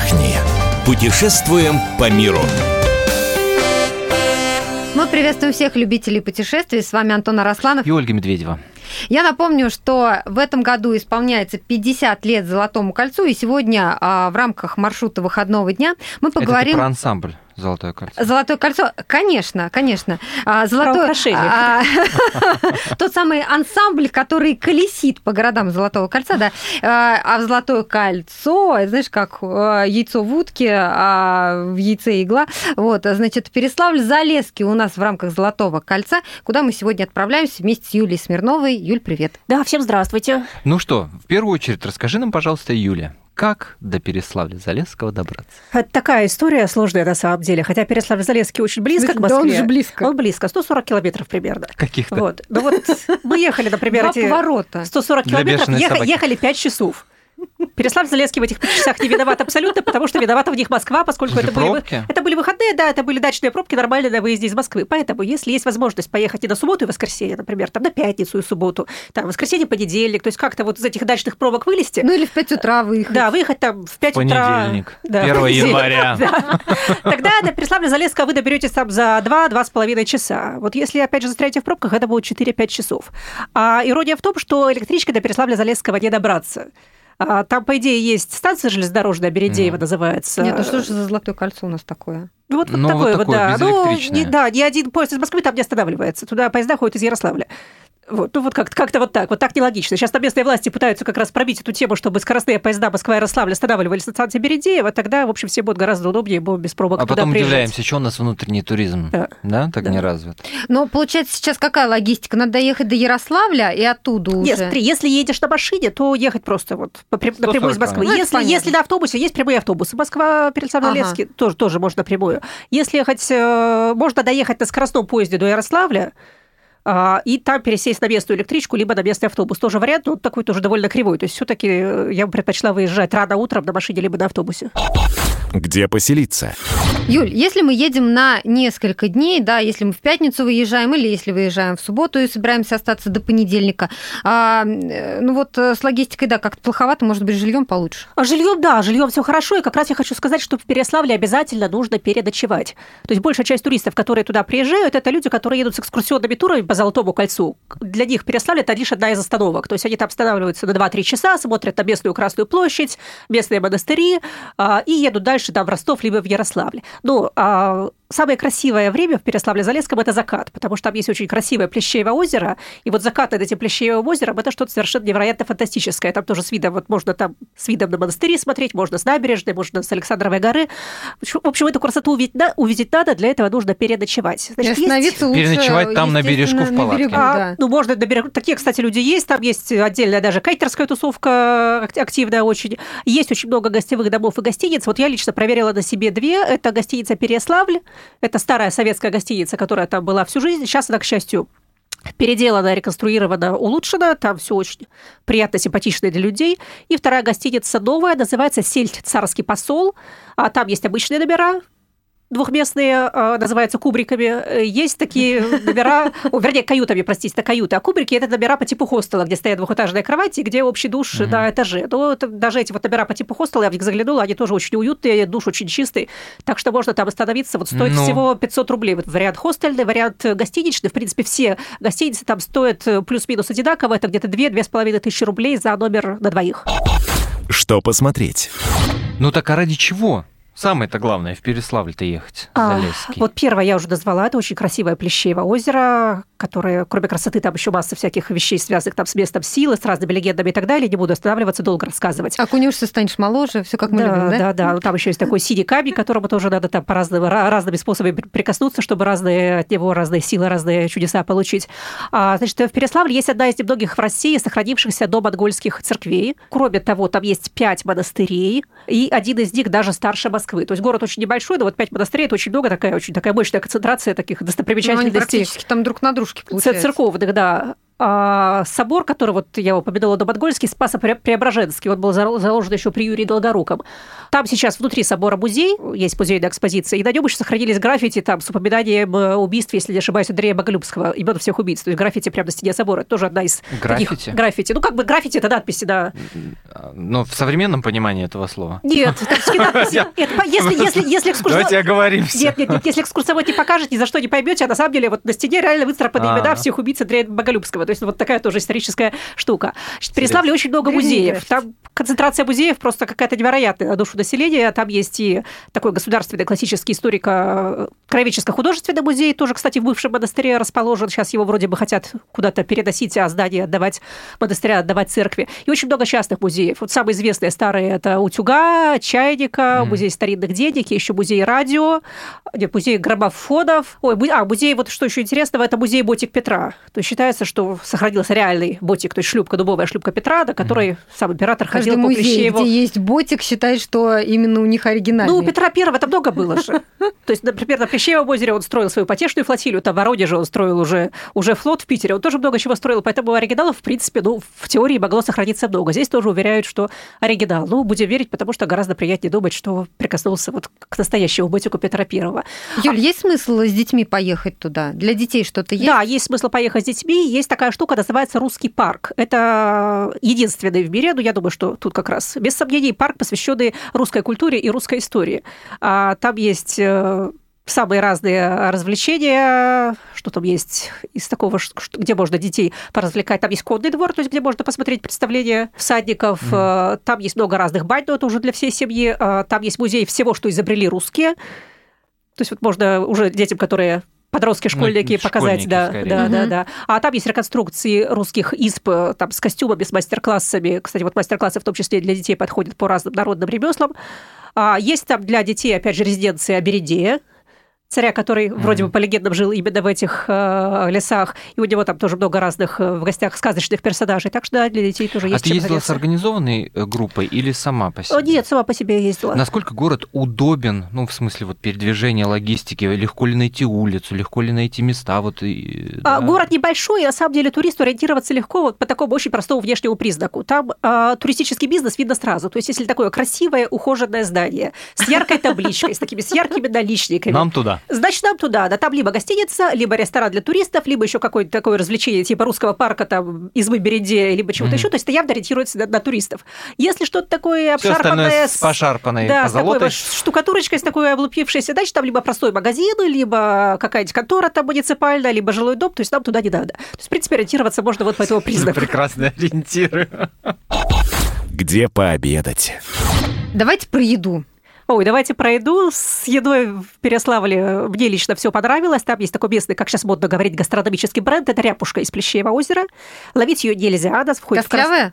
отдохни. Путешествуем по миру. Мы приветствуем всех любителей путешествий. С вами Антон Арасланов. И Ольга Медведева. Я напомню, что в этом году исполняется 50 лет Золотому кольцу, и сегодня а, в рамках маршрута выходного дня мы поговорим... Это про ансамбль. Золотое кольцо. Золотое кольцо, конечно, конечно. А, золотое а, Тот самый ансамбль, который колесит по городам Золотого кольца, да. А, а в Золотое кольцо, знаешь, как яйцо в утке, а в яйце игла. Вот, значит, Переславль-Залесский у нас в рамках Золотого кольца, куда мы сегодня отправляемся вместе с Юлией Смирновой. Юль, привет. Да, всем здравствуйте. Ну что, в первую очередь расскажи нам, пожалуйста, Юля, как до Переславля-Залесского добраться? Это такая история сложная на самом деле. Хотя Переславль-Залесский очень близко к Москве. Да, он же близко. Он близко, 140 километров примерно. Каких-то. Вот. Ну вот мы ехали, например, эти 140 километров, ехали 5 часов. Переслав-Залесский в этих часах не виноват абсолютно, потому что виновата в них Москва, поскольку это были, это были выходные, да, это были дачные пробки нормальные на выезде из Москвы. Поэтому, если есть возможность поехать и на субботу, и воскресенье, например, там на пятницу и субботу, там воскресенье, понедельник, то есть как-то вот из этих дачных пробок вылезти. Ну или в 5 утра выехать. Да, выехать там в 5 утра. Понедельник, да, 1 января. Тогда до Переславля-Залесского вы доберетесь там за 2-2,5 часа. Вот если, опять же, застряете в пробках, это будет 4-5 часов. А ирония в том, что электричка до Переславля-Залесского не добраться. А, там, по идее, есть станция железнодорожная, Бередеева mm. называется. Нет, ну что же за золотое кольцо у нас такое? Ну, вот, вот ну, такое вот, такое, да. Ну, не, да, ни один поезд из Москвы там не останавливается. Туда поезда ходят из Ярославля. Вот, ну вот как-то, как вот так, вот так нелогично. Сейчас там местные власти пытаются как раз пробить эту тему, чтобы скоростные поезда Москва и Ярославль останавливались на станции Бередеева, тогда, в общем, все будет гораздо удобнее, будем без пробок А потом приезжать. удивляемся, что у нас внутренний туризм, да, да так да. не развит. Но получается сейчас какая логистика? Надо ехать до Ярославля и оттуда уже? Нет, смотри, если едешь на машине, то ехать просто вот напрямую из Москвы. Ну, если, если на автобусе, есть прямые автобусы. Москва, Переславль-Лесский, ага. тоже, тоже можно напрямую. Если ехать, э, можно доехать на скоростном поезде до Ярославля, и там пересесть на местную электричку, либо на местный автобус. Тоже вариант, но такой тоже довольно кривой. То есть все-таки э, я бы предпочла выезжать рано утром на машине, либо на автобусе. Где поселиться? Юль, если мы едем на несколько дней, да, если мы в пятницу выезжаем или если выезжаем в субботу и собираемся остаться до понедельника, а, э, ну вот э, с логистикой, да, как-то плоховато, может быть, жильем получше? А жильем, да, жильем все хорошо, и как раз я хочу сказать, что в Переславле обязательно нужно переночевать. То есть большая часть туристов, которые туда приезжают, это люди, которые едут с экскурсионными турами по Золотому кольцу. Для них Переславль – это лишь одна из остановок. То есть они там останавливаются на 2-3 часа, смотрят на местную Красную площадь, местные монастыри а, и едут дальше там в Ростов, либо в Ярославль. Ну, а самое красивое время в Переславле-Залесском – это закат, потому что там есть очень красивое Плещеево озеро, и вот закат над этим Плещеевым озером – это что-то совершенно невероятно фантастическое. Там тоже с видом, вот можно там с видом на монастыри смотреть, можно с набережной, можно с Александровой горы. В общем, эту красоту увидеть, да, увидеть надо, для этого нужно переночевать. Значит, есть... лучше, Переночевать там на бережку в палатке. Берегу, а, да. Ну, можно на берегу. Такие, кстати, люди есть. Там есть отдельная даже кайтерская тусовка активная очень. Есть очень много гостевых домов и гостиниц. Вот я лично проверила на себе две. Это гостиница Переславль, это старая советская гостиница, которая там была всю жизнь. Сейчас она, к счастью, переделана, реконструирована, улучшена. Там все очень приятно, симпатично для людей. И вторая гостиница новая, называется «Сельдь Царский посол». А там есть обычные номера, двухместные, а, называются кубриками. Есть такие номера, вернее, каютами, простите, это каюты. А кубрики – это номера по типу хостела, где стоят двухэтажные кровати, где общий душ угу. на этаже. Но даже эти вот номера по типу хостела, я в них заглянула, они тоже очень уютные, душ очень чистый. Так что можно там остановиться. Вот стоит ну... всего 500 рублей. Вот вариант хостельный, вариант гостиничный. В принципе, все гостиницы там стоят плюс-минус одинаково. Это где-то 2-2,5 тысячи рублей за номер на двоих. Что посмотреть? Ну так а ради чего? Самое-то главное, в Переславль-то ехать, а, Вот первое я уже назвала, это очень красивое Плещеево озеро, которое, кроме красоты, там еще масса всяких вещей, связанных там с местом силы, с разными легендами и так далее. Не буду останавливаться, долго рассказывать. Окунешься, станешь моложе, все как мы да, любим, да? Да, да, там еще есть такой синий камень, которому тоже надо там по разным, разными способами прикоснуться, чтобы разные от него разные силы, разные чудеса получить. А, значит, в Переславле есть одна из немногих в России сохранившихся до монгольских церквей. Кроме того, там есть пять монастырей, и один из них даже старше Москвы. То есть город очень небольшой, но вот пять монастырей это очень много, такая очень такая мощная концентрация таких достопримечательностей. Ну, они практически там друг на дружке получается. Церковных, да. А, собор, который вот я упомянула Домодгольский, Спасо-Преображенский, он был заложен еще при Юрии Долгоруком. Там сейчас внутри собора музей, есть музейная экспозиция, и на нем еще сохранились граффити там с упоминанием э, убийств, если не ошибаюсь, Андрея Боголюбского, имен всех убийц. То есть граффити прямо на стене собора. Это тоже одна из граффити? таких граффити. Ну, как бы граффити – это надписи, да. Ну, в современном понимании этого слова. Нет, если экскурсовод... Давайте оговоримся. Нет, нет, нет, если экскурсовод не покажет, ни за что не поймете, а на самом деле вот на стене реально выцарапаны имена всех убийц Андрея Боголюбского. То есть вот такая тоже историческая штука. В Переславле очень много музеев. Там концентрация музеев просто какая-то невероятная на душу населения. Там есть и такой государственный классический историко-краеведческо-художественный музей, тоже, кстати, в бывшем монастыре расположен. Сейчас его вроде бы хотят куда-то переносить, а здание отдавать монастыря, отдавать церкви. И очень много частных музеев. Вот самые известные старые – это «Утюга», «Чайника», mm. музей старинных денег, еще музей радио, нет, музей граммофонов. Ой, а, музей, вот что еще интересного, это музей Ботик Петра. То есть считается, что сохранился реальный ботик, то есть шлюпка, дубовая шлюпка Петра, до которой mm. сам император Каждый ходил музей, по Плещееву. где есть ботик, считает, что именно у них оригинальный. Ну, у Петра Первого это много было же. То есть, например, на Плещеевом озере он строил свою потешную флотилию, там в Воронеже он строил уже, уже флот в Питере, он тоже много чего строил, поэтому оригиналов, в принципе, ну, в теории могло сохраниться много. Здесь тоже уверяют, что оригинал. Ну, будем верить, потому что гораздо приятнее думать, что прикоснулся вот к настоящему ботику Петра Первого. Юль, есть смысл с детьми поехать туда? Для детей что-то есть? Да, есть смысл поехать с детьми. Есть такая штука, называется «Русский парк». Это единственный в мире, ну, я думаю, что тут как раз, без сомнений, парк, посвященный русской культуре и русской истории. А там есть э, самые разные развлечения, что там есть из такого, где можно детей поразвлекать. Там есть конный двор, то есть где можно посмотреть представления всадников. Mm. Там есть много разных бань, но это уже для всей семьи. Э, там есть музей всего, что изобрели русские. То есть вот можно уже детям, которые подростки, ну, школьники ну, показать, да, скорее. да, угу. да, да. А там есть реконструкции русских исп там с костюмами, с мастер-классами. Кстати, вот мастер-классы в том числе для детей подходят по разным народным ремеслам. А есть там для детей, опять же, резиденция Беридея, царя, который mm-hmm. вроде бы по легендам жил именно в этих э, лесах, и у него там тоже много разных э, в гостях сказочных персонажей, так что да, для детей тоже а есть А ты ездила заняться. с организованной э, группой или сама по себе? О, нет, сама по себе ездила. Насколько город удобен, ну, в смысле вот передвижения, логистики, легко ли найти улицу, легко ли найти места? Вот, и, да. а, город небольшой, и на самом деле туристу ориентироваться легко вот по такому очень простому внешнему признаку. Там а, туристический бизнес видно сразу, то есть если такое красивое, ухоженное здание с яркой табличкой, с такими с яркими наличниками. Нам туда. Значит, нам туда. Да, там либо гостиница, либо ресторан для туристов, либо еще какое-то такое развлечение типа русского парка, там, избы Береде, либо чего-то mm-hmm. еще. То есть это явно ориентируется на, на туристов. Если что-то такое обшарпанное... с пошарпанной да, с такой вот штукатурочкой, с такой облупившейся, значит, там либо простой магазин, либо какая-нибудь контора там муниципальная, либо жилой дом, то есть нам туда не надо. То есть, в принципе, ориентироваться можно вот по этому признаку. Прекрасные ориентиры. Где пообедать? Давайте про еду. Ой, давайте про еду. С едой в Переславле мне лично все понравилось. Там есть такой местный, как сейчас модно говорить, гастрономический бренд. Это ряпушка из Плещеева озера. Ловить ее нельзя. Она входит Костлявая? в крас...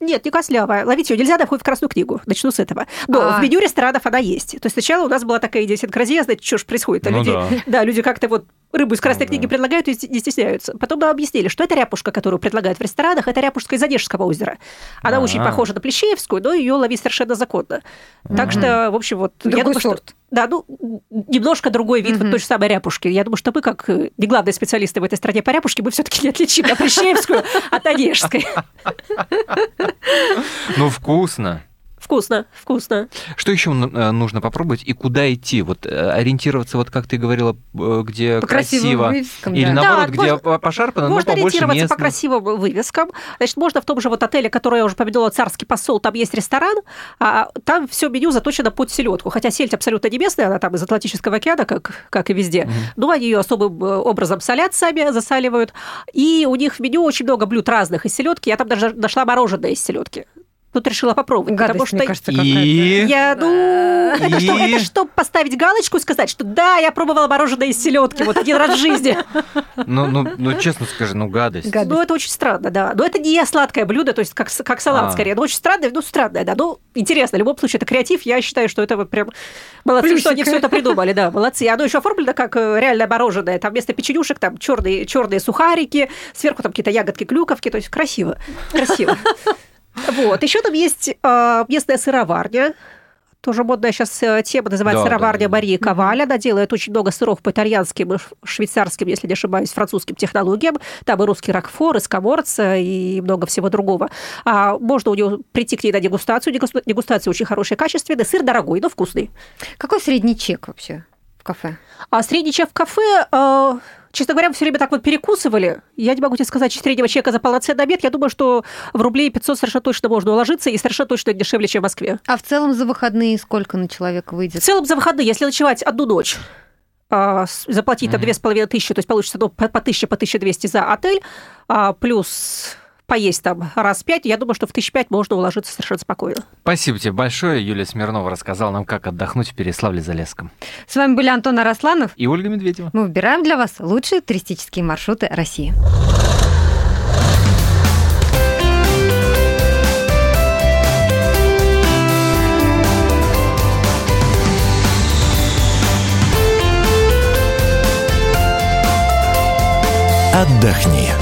Нет, не кослявая. Ловить ее нельзя, она входит в Красную книгу. Начну с этого. Но А-а-а. в меню ресторанов она есть. То есть сначала у нас была такая идиосинкразия, знаете, что же происходит. А ну, люди, да. да, люди как-то вот рыбу из Красной ну, книги да. предлагают и не стесняются. Потом нам объяснили, что это ряпушка, которую предлагают в ресторанах, это ряпушка из Одежского озера. Она А-а-а. очень похожа на Плещеевскую, но ее ловить совершенно законно. Mm-hmm. Так что, в общем, вот... Другой я думаю, сорт. Что, да, ну, немножко другой вид mm-hmm. вот той же самой ряпушки. Я думаю, что мы, как э, не главные специалисты в этой стране по ряпушке, мы все таки не отличим Плещеевскую от Одежской. Ну, вкусно. Вкусно, вкусно. Что еще э, нужно попробовать и куда идти? Вот э, ориентироваться, вот как ты говорила, э, где по красиво, вывескам, или да. наоборот, да, где можно, пошарпано, можно но побольше ориентироваться по красивым вывескам. Значит, можно в том же вот отеле, который я уже победила, «Царский посол», там есть ресторан, а там все меню заточено под селедку. Хотя сельдь абсолютно не местная, она там из Атлантического океана, как, как и везде. Mm-hmm. Но они ее особым образом солят сами, засаливают. И у них в меню очень много блюд разных из селедки. Я там даже нашла мороженое из селедки. Тут решила попробовать. Гадость, потому что мне кажется, и... Я, ну, это, что, это чтобы поставить галочку и сказать, что да, я пробовала мороженое из селедки вот один раз в жизни. Ну, ну, ну, честно скажи, ну, гадость. гадость. Ну, это очень странно, да. Но это не сладкое блюдо, то есть как, как салат а. скорее. Но очень странное, ну, странное, да. Ну, интересно. В любом случае, это креатив. Я считаю, что это вот прям молодцы, Плюсик. что они все это придумали, да, молодцы. Оно еще оформлено как э, реальное мороженое. Там вместо печенюшек там черные, черные сухарики, сверху там какие-то ягодки, клюковки. То есть красиво, красиво. Вот. Еще там есть э, местная сыроварня. тоже модная сейчас э, тема, называется да, «Сыроварня да, Марии Коваль». Она делает очень много сыров по итальянским, швейцарским, если не ошибаюсь, французским технологиям. Там и русский ракфор, и скоморца, и много всего другого. А можно у нее прийти к ней на дегустацию. Дегустация очень хорошая, качественная. Сыр дорогой, но вкусный. Какой средний чек вообще в кафе? А средний чек в кафе... Э, Честно говоря, мы все время так вот перекусывали. Я не могу тебе сказать среднего чека за полноценный обед. Я думаю, что в рублей 500 совершенно точно можно уложиться, и совершенно точно дешевле, чем в Москве. А в целом за выходные сколько на человека выйдет? В целом за выходные, если ночевать одну ночь, а, заплатить там две с половиной тысячи, то есть получится ну, по тысяче, по 1200 за отель, а, плюс поесть там раз пять, я думаю, что в тысяч пять можно уложиться совершенно спокойно. Спасибо тебе большое. Юлия Смирнова рассказала нам, как отдохнуть в Переславле-Залесском. С вами были Антон Арасланов и Ольга Медведева. Мы выбираем для вас лучшие туристические маршруты России. Отдохни.